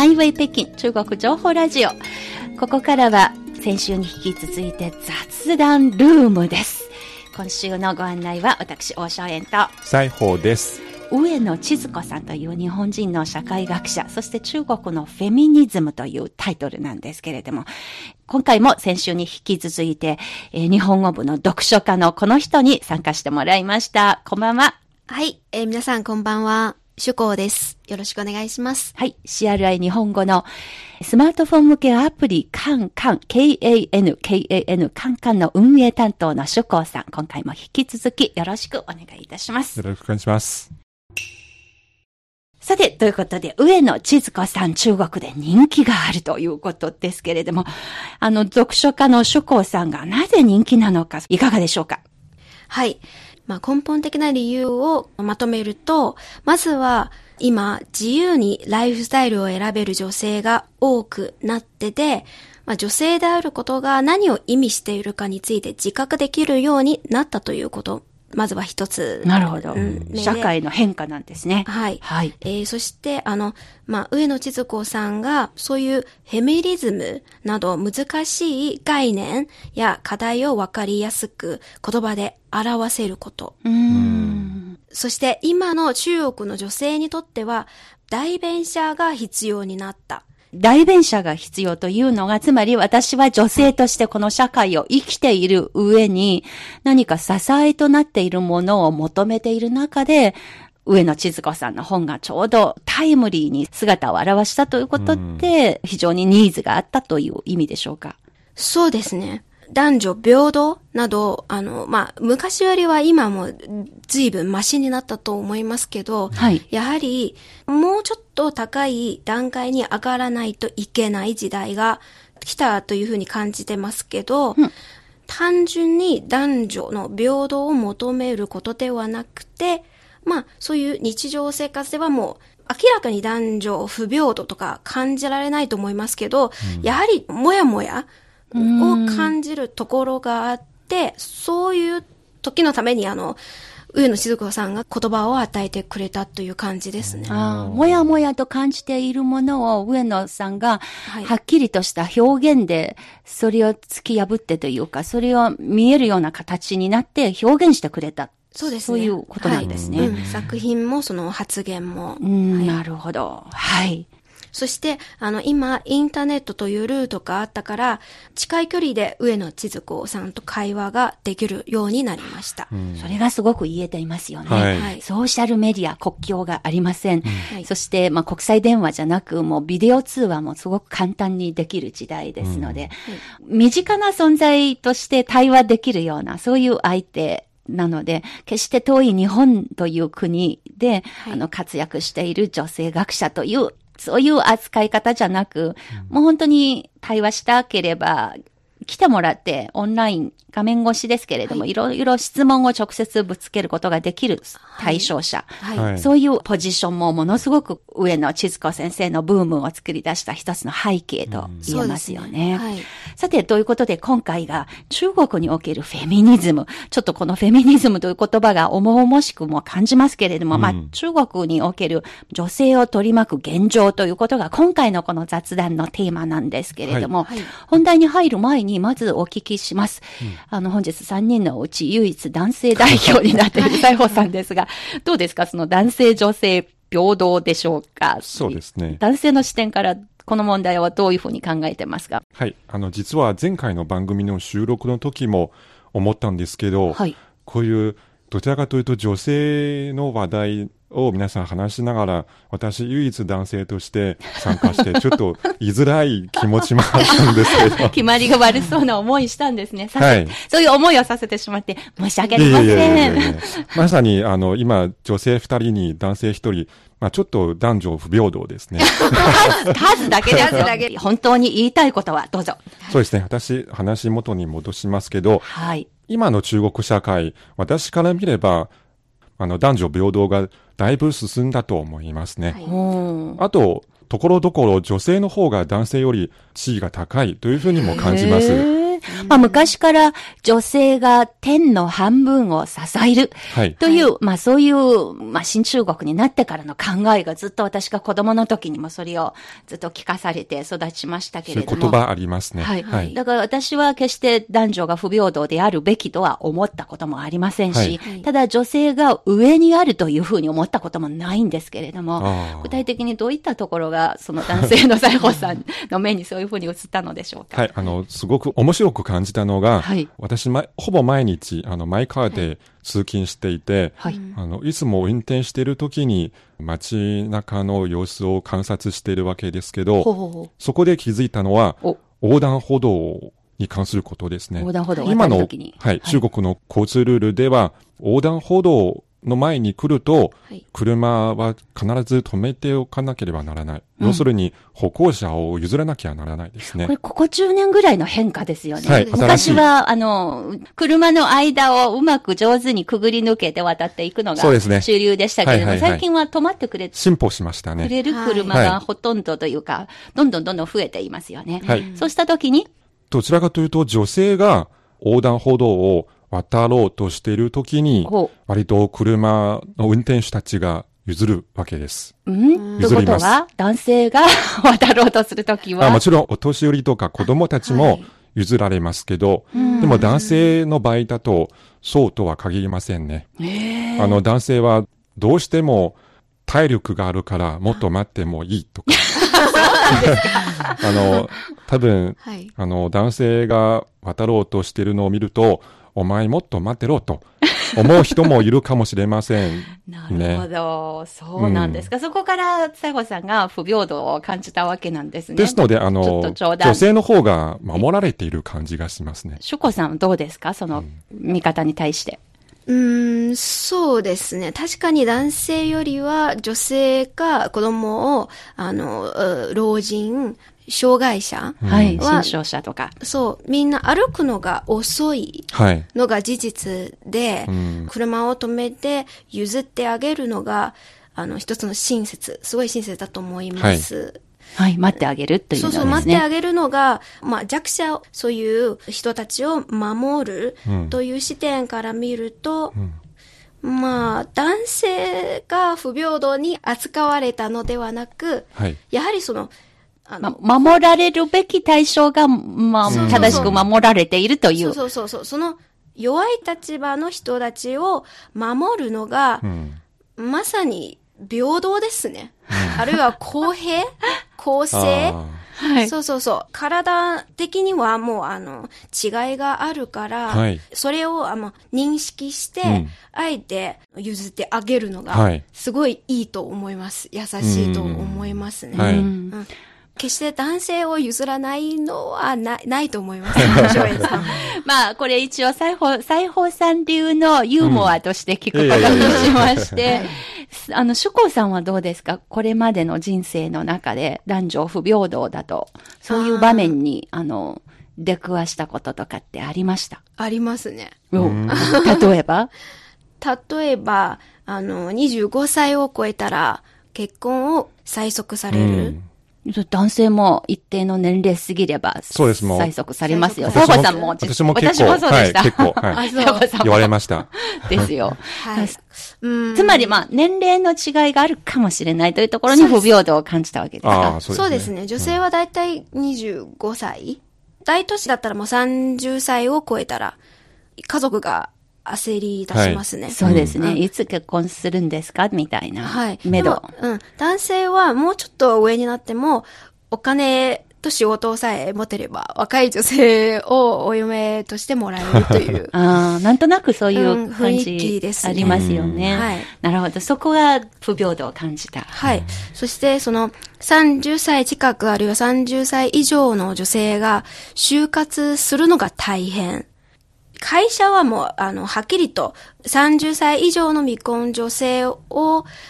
ハイウェイ北京中国情報ラジオ。ここからは先週に引き続いて雑談ルームです。今週のご案内は私、大正円と西宝です。上野千鶴子さんという日本人の社会学者、そして中国のフェミニズムというタイトルなんですけれども、今回も先週に引き続いて、えー日本語部の読書家のこの人に参加してもらいました。こんばんは。はい、えー皆さんこんばんは。主公です。よろしくお願いします。はい。CRI 日本語のスマートフォン向けアプリカンカン、K-A-N、K-A-N、カンカンの運営担当の主公さん、今回も引き続きよろしくお願いいたしますよ。ろしくお願いします。さて、ということで、上野千鶴子さん、中国で人気があるということですけれども、あの、読書家の主公さんがなぜ人気なのか、いかがでしょうか？はい。まあ、根本的な理由をまとめると、まずは今自由にライフスタイルを選べる女性が多くなってて、まあ、女性であることが何を意味しているかについて自覚できるようになったということ。まずは一つ。なるほど。うんね社会の変化なんですね。はい。はい。えーそして、あの、まあ、上野千鶴子さんが、そういうフェミニズムなど難しい概念や課題をわかりやすく言葉で表せること。うーん。そして、今の中国の女性にとっては、代弁者が必要になった。代弁者が必要というのが、つまり私は女性としてこの社会を生きている上に、何か支えとなっているものを求めている中で、上野千鶴子さんの本がちょうどタイムリーに姿を現したということで、非常にニーズがあったという意味でしょうか？そうですね。男女平等など、あの、まあ、昔よりは今も随分マシになったと思いますけど、はい。やはりもうちょっと高い段階に上がらないといけない時代が来たというふうに感じてますけど、うん。単純に男女の平等を求めることではなくて、まあ、そういう日常生活ではもう、明らかに男女不平等とか感じられないと思いますけど、やはりもやもやを感じるところがあって、そういう時のためにあの、上野千鶴子さんが言葉を与えてくれたという感じですね。ああ、もやもやと感じているものを上野さんが、はいはっきりとした表現で、それを突き破ってというか、それを見えるような形になって表現してくれた。そうですね。そういうことなんですね。はいうん作品もその発言も。うん、はいなるほど。はい。そして、あの、今、インターネットというルートがあったから、近い距離で上野千鶴子さんと会話ができるようになりました。それがすごく言えていますよね。はい。はい。ソーシャルメディア、国境がありません。はい。そして、まあ、国際電話じゃなく、もうビデオ通話もすごく簡単にできる時代ですので、身近な存在として対話できるような、そういう相手なので、決して遠い日本という国で、はい。あの、活躍している女性学者という、そういう扱い方じゃなく、もう本当に対話したければ、来てもらって、オンライン、画面越しですけれども、、はい。ろいろ質問を直接ぶつけることができる対象者。はい。はい。そういうポジションもものすごく上野千鶴子先生のブームを作り出した一つの背景と言えますよね。そうですね。さて、ということで今回が中国におけるフェミニズム。ちょっとこのフェミニズムという言葉が重々しくも感じますけれども、まあうん中国における女性を取り巻く現状ということが今回のこの雑談のテーマなんですけれども、はい。はい。本題に入る前にまずお聞きします。あの本日3人のうち唯一男性代表になっている西宝さんですが、どうですか？その男性女性平等でしょうか？そうですね男性の視点からこの問題はどういうふうに考えてますか？はい。あの、実は前回の番組の収録の時も思ったんですけど、はい。こういう、どちらかというと女性の話題を皆さん話しながら、私唯一男性として参加して、ちょっと言いづらい気持ちもあったんですけど。決まりが悪そうな思いしたんですね。はいそういう思いをさせてしまって申し訳ありまいやいやいやいやいせん。やまさに、あの、今、女性二人に男性一人、まあちょっと男女不平等ですね。数だけですだけ本当に言いたいことはどうぞ。そうですね。私、話元に戻しますけど、はい。今の中国社会、私から見れば、あの、男女平等がだいぶ進んだと思いますね。はいうんあと、ところどころ女性の方が男性より地位が高いというふうにも感じます。まあ昔から女性が天の半分を支えるはい。という、まあそういう、まあ新中国になってからの考えがずっと私が子供の時にもそれをずっと聞かされて育ちましたけれども。う言葉ありますね。はい。はい。だから私は決して男女が不平等であるべきとは思ったこともありませんし、はいただ女性が上にあるというふうに思ったこともないんですけれども、具体的にどういったところがその男性の西郷さんの目にそういうふうに映ったのでしょうか？はい、あの、すごく面白く感じたのが、はい。私、ま、ほぼ毎日、あの、マイカーで通勤していて、はい。あの、いつも運転している時に街中の様子を観察しているわけですけど、ほうほうほう。そこで気づいたのは、お。横断歩道に関することですね。横断歩道を今のはい、中国の交通ルールでは、横断歩道の前に来ると、はい車は必ず止めておかなければならない。要するに、歩行者を譲らなきゃならないですねこ。れ、ここ10年ぐらいの変化ですよね。はい昔は、あの、車の間をうまく上手にくぐり抜けて渡っていくのが主流でしたけれども、はいはいはい最近は止まってくれて進歩しましたね。くれる車はいがほとんどというか、どんどんどんどん増えていますよね。はいそうしたときに、どちらかというと、女性が横断歩道を渡ろうとしているときにほ、割と車の運転手たちが譲るわけです。うん？ということ譲りますは、男性が 渡ろうとするときは、あもちろん、お年寄りとか子供たちはもい譲られますけど、でも男性の場合だと、そうとは限りませんね。あの、男性はどうしても体力があるからもっと待ってもいいとか。あの、多分、はい。あの、男性が渡ろうとしているのを見ると、お前もっと待ってろと思う人もいるかもしれません。なるほど、そうなんですか。そこから、西郷さんが不平等を感じたわけなんですね。ですので、あの女性の方が守られている感じがしますね。シュコさんどうですか？その見方に対して。うーん、そうですね。確かに男性よりは女性か子供を、あの、う老人、障害者、はい。は新商者とか。そう、みんな歩くのが遅いはい。のが事実で、うん車を止めて譲ってあげるのが、あの、一つの親切、すごい親切だと思います。はい。待ってあげるというのですね。そうそう、待ってあげるのが、まあ、弱者、そういう人たちを守るうんという視点から見ると、まあ、男性が不平等に扱われたのではなく、はい。やはりその、あの、ま、守られるべき対象が、まあ、正しく守られているといそうう。そうそうそう、その弱い立場の人たちを守るのがう、ん。まさに平等ですね。あるいは公平？公正？あはい。そうそうそう。体的にはもうあの、違いがあるから、はい。それをあの認識して、うん。あえて譲ってあげるのがはい、すごいいいと思います。優しいと思いますね。はい。うんうん決して男性を譲らないのはないないと思います。まあ、これ一応、西宝、西宝さん流のユーモアとして聞くことにしまして、あの、主公さんはどうですか？これまでの人生の中で男女不平等だと、そういう場面に、あの、出くわしたこととかってありました？ありますね。うん例えば？例えば、あの、25歳を超えたら結婚を催促さーれる。うん男性も一定の年齢過ぎれば、そうですもう催促されますよ。催促西郷さんも、私も結構私もそうでした。はい 結構はいあ、西郷さんも言われました。ですよ。はい。うんつまり、まあ、年齢の違いがあるかもしれないというところに不平等を感じたわけですあか？あ、。そそううでね。ですすね。女性はだいたい25歳。大都市だったらもう30歳を超えたら、家族が焦り出しますね。そうですね。うんいつ結婚するんですか？みたいな。はい。めどでも。うん。男性はもうちょっと上になっても、お金と仕事さえ持てれば、若い女性をお嫁としてもらえるという。ああ、なんとなくそういううん感雰囲気じですねありますよね。うんはいなるほど。そこが不平等を感じた。はい。そして、その、30歳近くあるいは30歳以上の女性が就活するのが大変。会社はもう、あの、はっきりと30歳以上の未婚女性を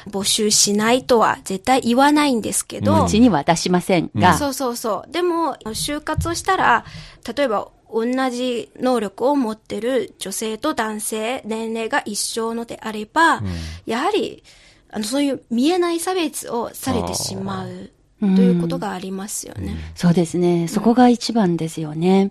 募集しないとは絶対言わないんですけど、うちには出しませんが、そうそうそう。でも、就活をしたら、例えば、同じ能力を持ってる女性と男性、年齢が一緒のであれば、やはり、あの、そういう見えない差別をされてしまう。ということがありますよね。そうですね。そこが一番ですよね。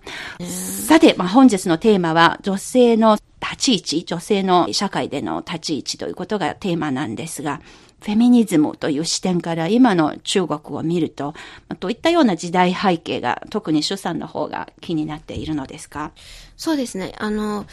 さて、まあ、本日のテーマは女性の立ち位置、女性の社会での立ち位置ということがテーマなんですが、フェミニズムという視点から今の中国を見ると、どういったような時代背景が特に主さんの方が気になっているのですか？そうですね。あの、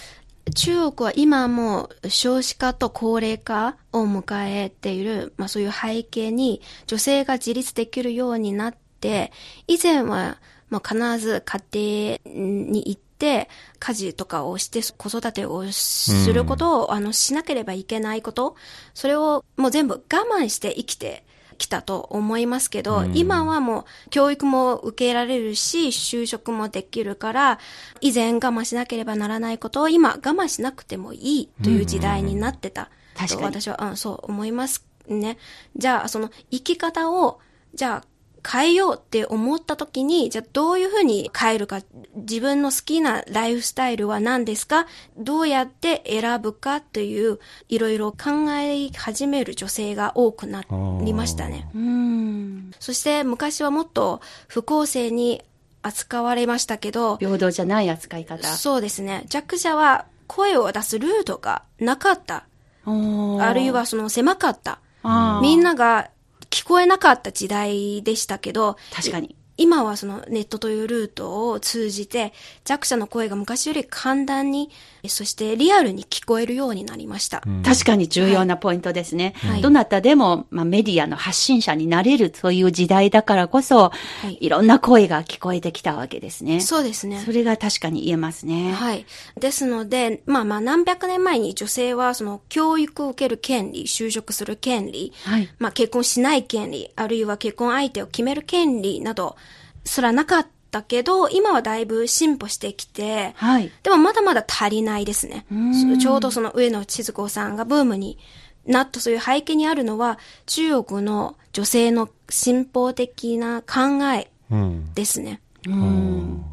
中国は今も少子化と高齢化を迎えている、まあそういう背景に女性が自立できるようになって、以前はまあ必ず家庭に行って家事とかをして子育てをすることを、あのしなければいけないこと、それをもう全部我慢して生きてきたと思いますけど、うん今はもう教育も受けられるし、就職もできるから、以前我慢しなければならないことを今我慢しなくてもいいという時代になってた。確かにと私は、うん、そう思いますね。じゃあ、その生き方を、じゃあ、変えようって思った時に、じゃあどういうふうに変えるか、自分の好きなライフスタイルは何ですかどうやって選ぶかという、いろいろ考え始める女性が多くなりましたね。うーん。そして昔はもっと不公正に扱われましたけど、平等じゃない扱い方。そうですね。弱者は声を出すルートがなかった。あるいはその狭かった。みんなが聞こえなかった時代でしたけど、確かに。今はそのネットというルートを通じて弱者の声が昔より簡単に、そしてリアルに聞こえるようになりました。確かに重要なポイントですね。はいどなたでも、まあ、メディアの発信者になれるという時代だからこそ、はいいろんな声が聞こえてきたわけですね。そうですねそ。れが確かに言えますね。はい。ですので、まあまあ何百年前に女性はその教育を受ける権利、就職する権利、はいまあ結婚しない権利、あるいは結婚相手を決める権利などすらなかったけど、今はだいぶ進歩してきて、はい。でもまだまだ足りないですねん。ちょうどその上野千鶴子さんがブームになったそういう背景にあるのは、中国の女性の進歩的な考えうん。ですね。うん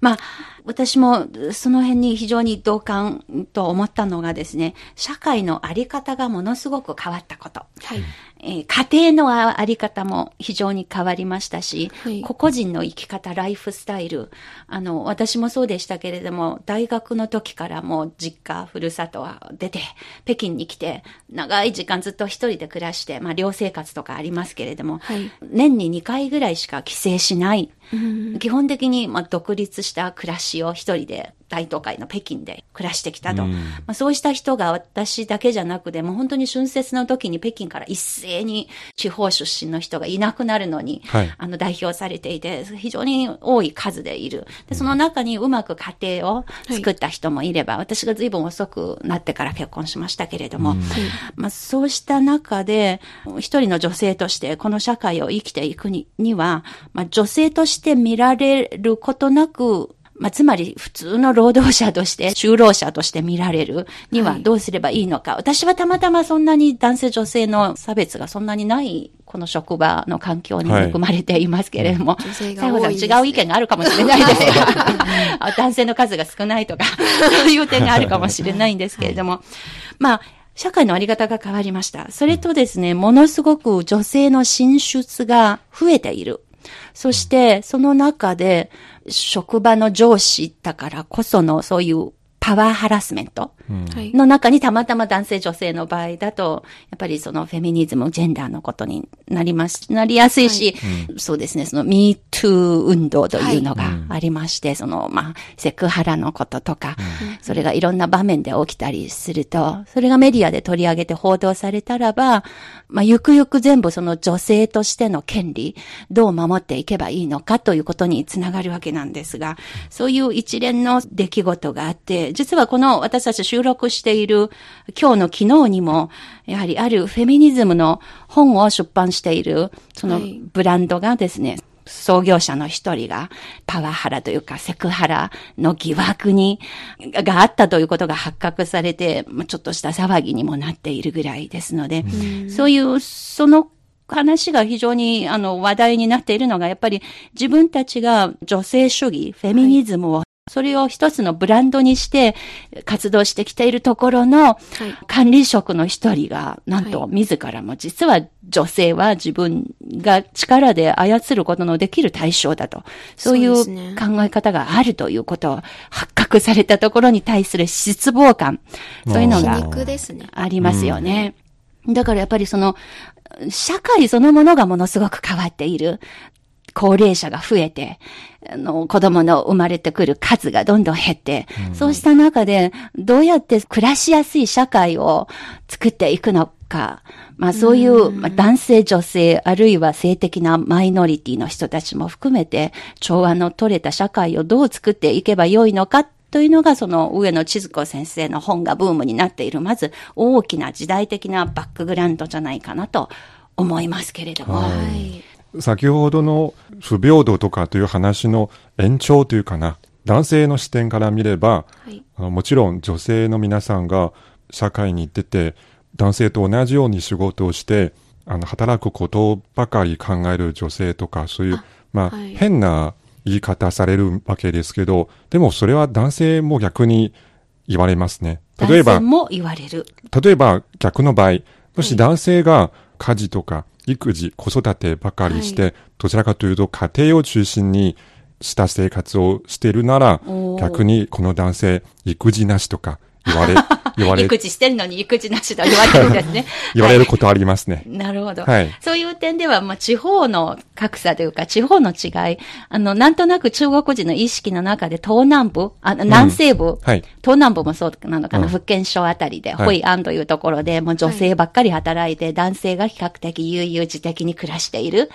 まあ、私もその辺に非常に同感と思ったのがですね、社会のあり方がものすごく変わったこと。はい。えー家庭のあり方も非常に変わりましたし、はい。個々人の生き方、ライフスタイル、あの、私もそうでしたけれども、大学の時からもう実家、ふるさとは出て、北京に来て、長い時間ずっと一人で暮らして、まあ、寮生活とかありますけれども、はい。年に2回ぐらいしか帰省しない。うん。基本的に、まあ、独立した暮らしを一人で大都会の北京で暮らしてきたと。うんまあ、そうした人が私だけじゃなくて、もう本当に春節の時に北京から一斉に地方出身の人がいなくなるのに、はいあの代表されていて、非常に多い数でいる。で、その中にうまく家庭を作った人もいれば、私が随分遅くなってから結婚しましたけれども、まあ、そうした中で、一人の女性としてこの社会を生きていくにには、まあ、女性として見られることなく、まあ、つまり普通の労働者として、就労者として見られるにははい。どうすればいいのか。私はたまたまそんなに男性女性の差別がそんなにない、この職場の環境に恵まれていますけれども、女性が最後さん違う意見があるかもしれないですが、あ 男性の数が少ないとか、そういう点があるかもしれないんですけれども、まあ、社会のあり方が変わりました。それとですね、ものすごく女性の進出が増えている。そして、その中で、職場の上司だからこそのそういうパワーハラスメントはい。の中にたまたま男性女性の場合だと、やっぱりそのフェミニズム、ジェンダーのことになります、なりやすいし、そうですね、その MeToo 運動というのがありまして、その、まあ、セクハラのこととか、それがいろんな場面で起きたりすると、それがメディアで取り上げて報道されたらば、まあ、ゆくゆく全部その女性としての権利、どう守っていけばいいのかということにつながるわけなんですが、そういう一連の出来事があって、実はこの私たち収録している今日の昨日にも、やはりあるフェミニズムの本を出版している、そのはい。ブランドがですね、創業者の一人がパワハラというかセクハラの疑惑に、があったということが発覚されて、まあちょっとした騒ぎにもなっているぐらいですので、そういう、その話が非常にあの話題になっているのが、やっぱり自分たちが女性主義、フェミニズムをそれを一つのブランドにして活動してきているところのはい。管理職の一人が、なんとはい自らも実は女性は自分が力で操ることのできる対象だと。そういう考え方があるということを発覚されたところに対する失望感。そういうの皮が。ありますよね。だからやっぱりその、社会そのものがものすごく変わっている。高齢者が増えて、あの、子供の生まれてくる数がどんどん減って、そうした中で、どうやって暮らしやすい社会を作っていくのか、まあそういう、まあ男性、女性、あるいは性的なマイノリティの人たちも含めて、調和の取れた社会をどう作っていけばよいのかというのが、その上野千鶴子先生の本がブームになっている、まず大きな時代的なバックグラウンドじゃないかなと思いますけれども。はいはい。先ほどの不平等とかという話の延長というかな、男性の視点から見れば、はい。あのもちろん女性の皆さんが社会に出て、男性と同じように仕事をして、あの、働くことばかり考える女性とか、そういう、まあ、はい変な言い方されるわけですけど、でもそれは男性も逆に言われますね。例えば男性、も言われる。例えば逆の場合、もし男性が家事とか育児、子育てばかりして、はどちらかというと家庭を中心にした生活をしているなら逆にこの男性、育児なしとか言われ、言われ、育児してるのに育児なしと言われるんですね。言われることありますね。なるほど。はいそういう点では、まあ、地方の格差というか、地方の違い、あの、なんとなく中国人の意識の中で東南部、あ南西部、はい。東南部もそうなのかな、うん福建省あたりで、はいホイアンというところで、もう女性ばっかり働いて、男性が比較的悠々自適に暮らしている。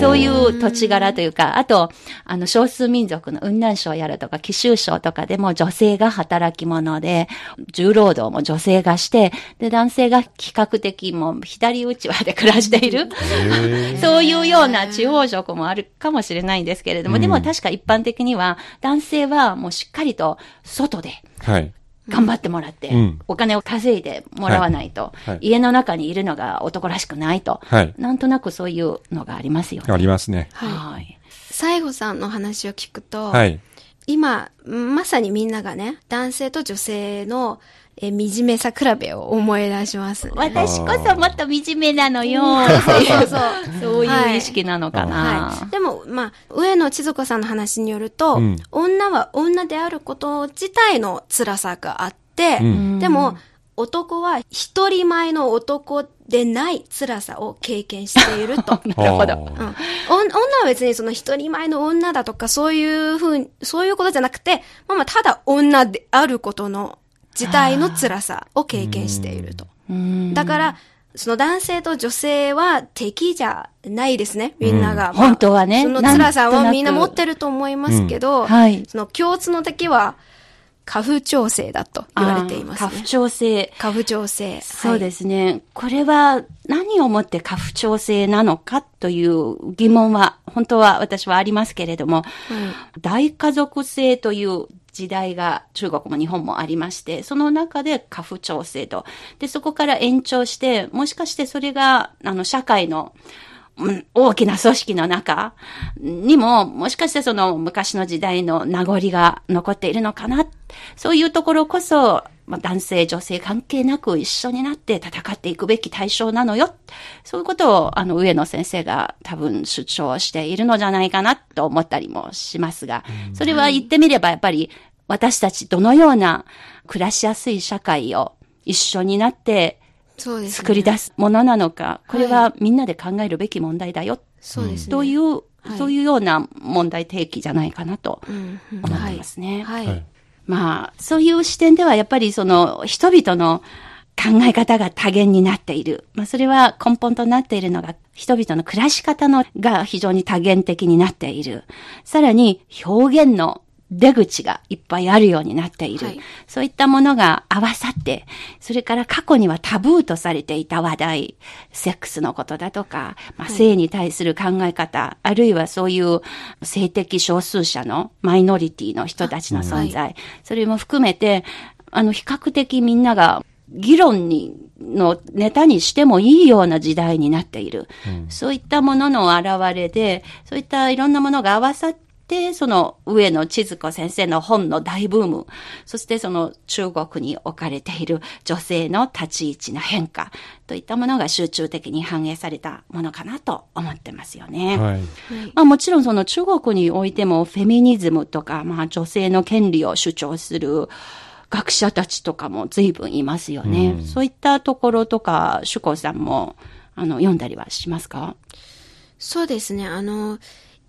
そういう土地柄というか、あと、あの、少数民族の雲南省やらとか、貴州省とかでも女性が働き者で、重労働も女性がして、で、男性が比較的もう左打ちわで暮らしている。そういうような地方職もあるかもしれないんですけれども、うんでも確か一般的には、男性はもうしっかりと外で、はい。頑張ってもらって、うんお金を稼いでもらわないと、はいはい家の中にいるのが男らしくないと、はい。なんとなくそういうのがありますよね。ありますね。はい。はい。西郷さんの話を聞くと、はい。今、まさにみんながね、男性と女性のえ惨めさ比べを思い出しますね。私こそもっと惨めなのよ。そうそうそう。そういう意識なのかな。はい。でも、まあ、上野千鶴子さんの話によると、うん女は女であること自体の辛さがあって、うんでも、男は一人前の男でない辛さを経験していると。なるほど。うん、女は別にその一人前の女だとかそういうふうに、そういうことじゃなくて、まあまあただ女であることの自体の辛さを経験していると。うんだから、その男性と女性は敵じゃないですね、みんなが。うん本当はねその辛さなんとなくはみんな持ってると思いますけど、はい。その共通の敵は、花粉調整だと言われていますあー花粉ね。調整。花粉調整。。そうですすね。これは何をもって花粉調整なのかという疑問は、本当は私はありますけれども、大家族制という時代が中国も日本もありまして、その中で花粉調整と。で、そこから延長して、もしかしてそれが、あの、社会の、うん大きな組織の中にも、もしかしてその昔の時代の名残が残っているのかな？そういうところこそ、まあ、男性、女性関係なく一緒になって戦っていくべき対象なのよ。そういうことを、あの、上野先生が多分主張しているのじゃないかなと思ったりもしますが、それは言ってみればやっぱり私たちどのような暮らしやすい社会を一緒になって。作り出すものなのか、これはみんなで考えるべき問題だよ、そうですね。という、はいそういうような問題提起じゃないかなと思ってますね。はい。はいまあ、そういう視点ではやっぱりその人々の考え方が多元になっている。まあ、それは根本となっているのが人々の暮らし方のが非常に多元的になっている。さらに表現の出口がいっぱいあるようになっている。はいそういったものが合わさって、それから過去にはタブーとされていた話題、セックスのことだとか、まあ、性に対する考え方、あるいはそういう性的少数者のマイノリティの人たちの存在、それも含めて、あの、比較的みんなが議論に、のネタにしてもいいような時代になっている。そういったものの現れで、そういったいろんなものが合わさっで、その上野千鶴子先生の本の大ブーム、そしてその中国に置かれている女性の立ち位置の変化といったものが集中的に反映されたものかなと思ってますよね。はい。まあもちろんその中国においてもフェミニズムとか、まあ女性の権利を主張する学者たちとかも随分いますよね。うんそういったところとか、主子さんも、あの、読んだりはしますか？そうですね。あの、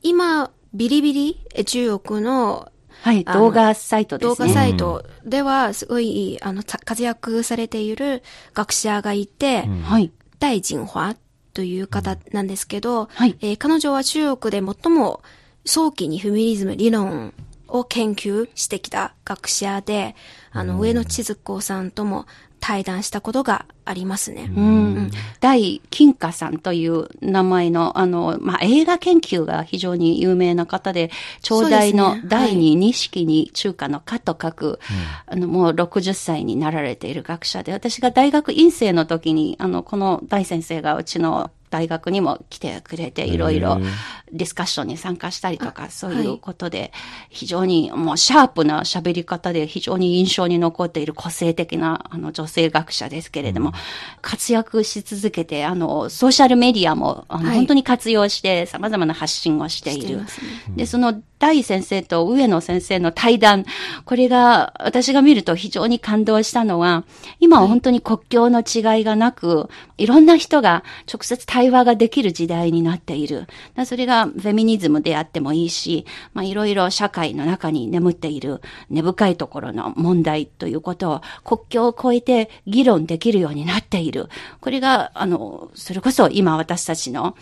今、ビリビリ、え中国のはい、動画サイトですね。動画サイトでは、すごい、あの、た活躍されている学者がいて、うんはい。大 jin 華という方なんですけど、はいえー彼女は中国で最も早期にフェミニズム理論を研究してきた学者で、あの、上野千鶴子さんとも対談したことがありますね。うん。大金華さんという名前の、あの、まあ、映画研究が非常に有名な方で、長大の第二錦に中華の華と書く、あの、もう60歳になられている学者で、私が大学院生の時に、あの、この大先生がうちの大学にも来てくれて、いろいろディスカッションに参加したりとか、そうはい。いうことで、非常にもうシャープな喋り方で非常に印象に残っている個性的なあの女性学者ですけれども、活躍し続けて、あの、ソーシャルメディアもあの、はい。本当に活用して様々な発信をしている。で、その大先生と上野先生の対談、これが私が見ると非常に感動したのは、今は本当に国境の違いがなく、いろんな人が直接対話ができる時代になっている。それがフェミニズムであってもいいし、まあいろいろ社会の中に眠っている根深いところの問題ということを国境を越えて議論できるようになっている。これが、あの、それこそ今私たちの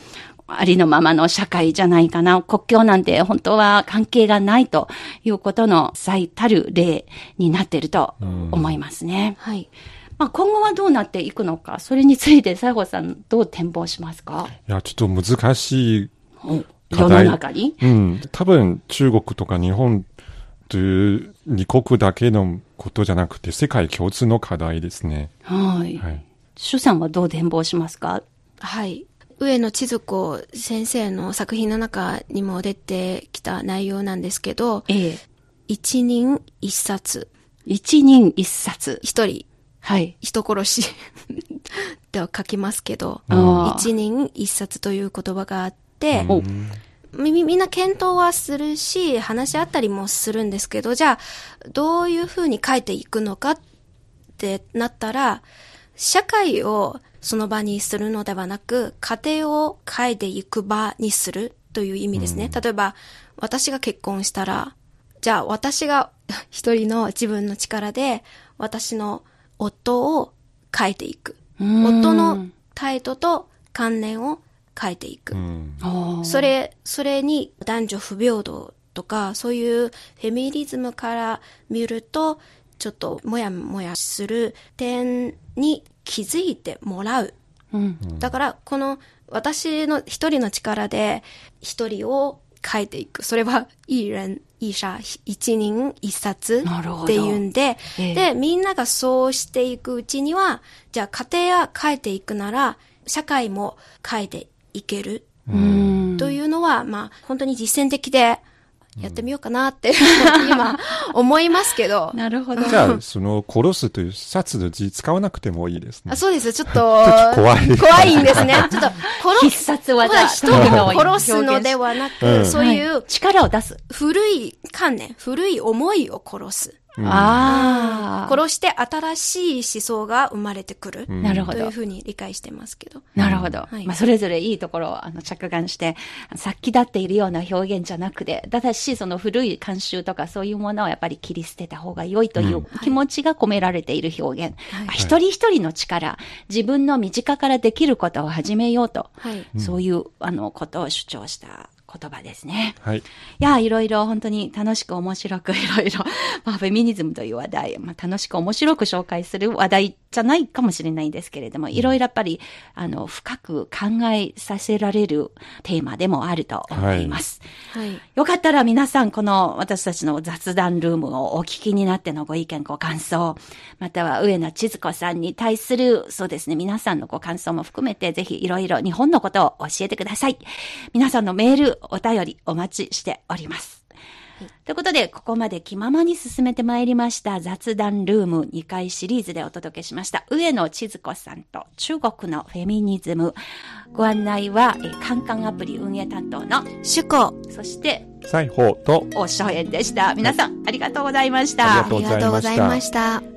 ありのままの社会じゃないかな。国境なんて本当は関係がないということの最たる例になっていると思いますね。はい。まあ今後はどうなっていくのか、それについて西郷さんどう展望しますか？いや、ちょっと難しい世の課題。中に？うん。多分、中国とか日本という二国だけのことじゃなくて、世界共通の課題ですね。はい。はい。主さんはどう展望しますか？はい。上野千鶴子先生の作品の中にも出てきた内容なんですけど、ええ。一人一冊、一人一冊。一人はい。人殺し では書きますけど、一人一冊という言葉があって、みみんな検討はするし、話し合ったりもするんですけど、じゃあ、どういうふうに書いていくのかってなったら、社会をその場にするのではなく、家庭を変えていく場にするという意味ですね。例えば、私が結婚したら、じゃあ私が 一人の自分の力で、私の夫を変えていく。夫の態度と観念を変えていく。うん。それ、それに男女不平等とか、そういうフェミニズムから見ると、ちょっともやもやする点に気づいてもらう。うん。だから、この私の一人の力で一人を変えていく。それは、一人一社、一人一冊なるほどっていうんで、ええで、みんながそうしていくうちには、じゃあ家庭は変えていくなら、社会も変えていける。うん。というのは、まあ、本当に実践的で、やってみようかなって、今、思いますけど。なるほど。じゃあ、その、殺すという殺の字使わなくてもいいですねあ。そうです。ちょっと、怖い怖いんですね。ちょっと、この、必殺技。人を殺すのではなく、うんそういうはい力を出す。古い観念、古い思いを殺す。ああ。殺して新しい思想が生まれてくる。んなるほどという。ふうに理解してますけど。なるほど。はいまあ、それぞれいいところをあの着眼して、殺気立っているような表現じゃなくて、ただし、その古い慣習とかそういうものをやっぱり切り捨てた方が良いという気持ちが込められている表現。まあ一人一人の力、自分の身近からできることを始めようと、はい。そういう、あの、ことを主張した言葉ですね。はい。いや、いろいろ本当に楽しく面白く、いろいろ、まあ、フェミニズムという話題、まあ、楽しく面白く紹介する話題じゃないかもしれないんですけれども、いろいろやっぱり、あの、深く考えさせられるテーマでもあると思います。はい。よかったら皆さん、この私たちの雑談ルームをお聞きになってのご意見、ご感想、または上野千鶴子さんに対する、そうですね、皆さんのご感想も含めて、ぜひいろいろ日本のことを教えてください。皆さんのメール、お便りお待ちしております。ということで、ここまで気ままに進めてまいりました雑談ルーム2回シリーズでお届けしました。上野千鶴子さんと中国のフェミニズム。ご案内は、えーカンカンアプリ運営担当の、主語。そして、裁縫とおしょえんでした。皆さん。ありがとうございましたありがとうございました。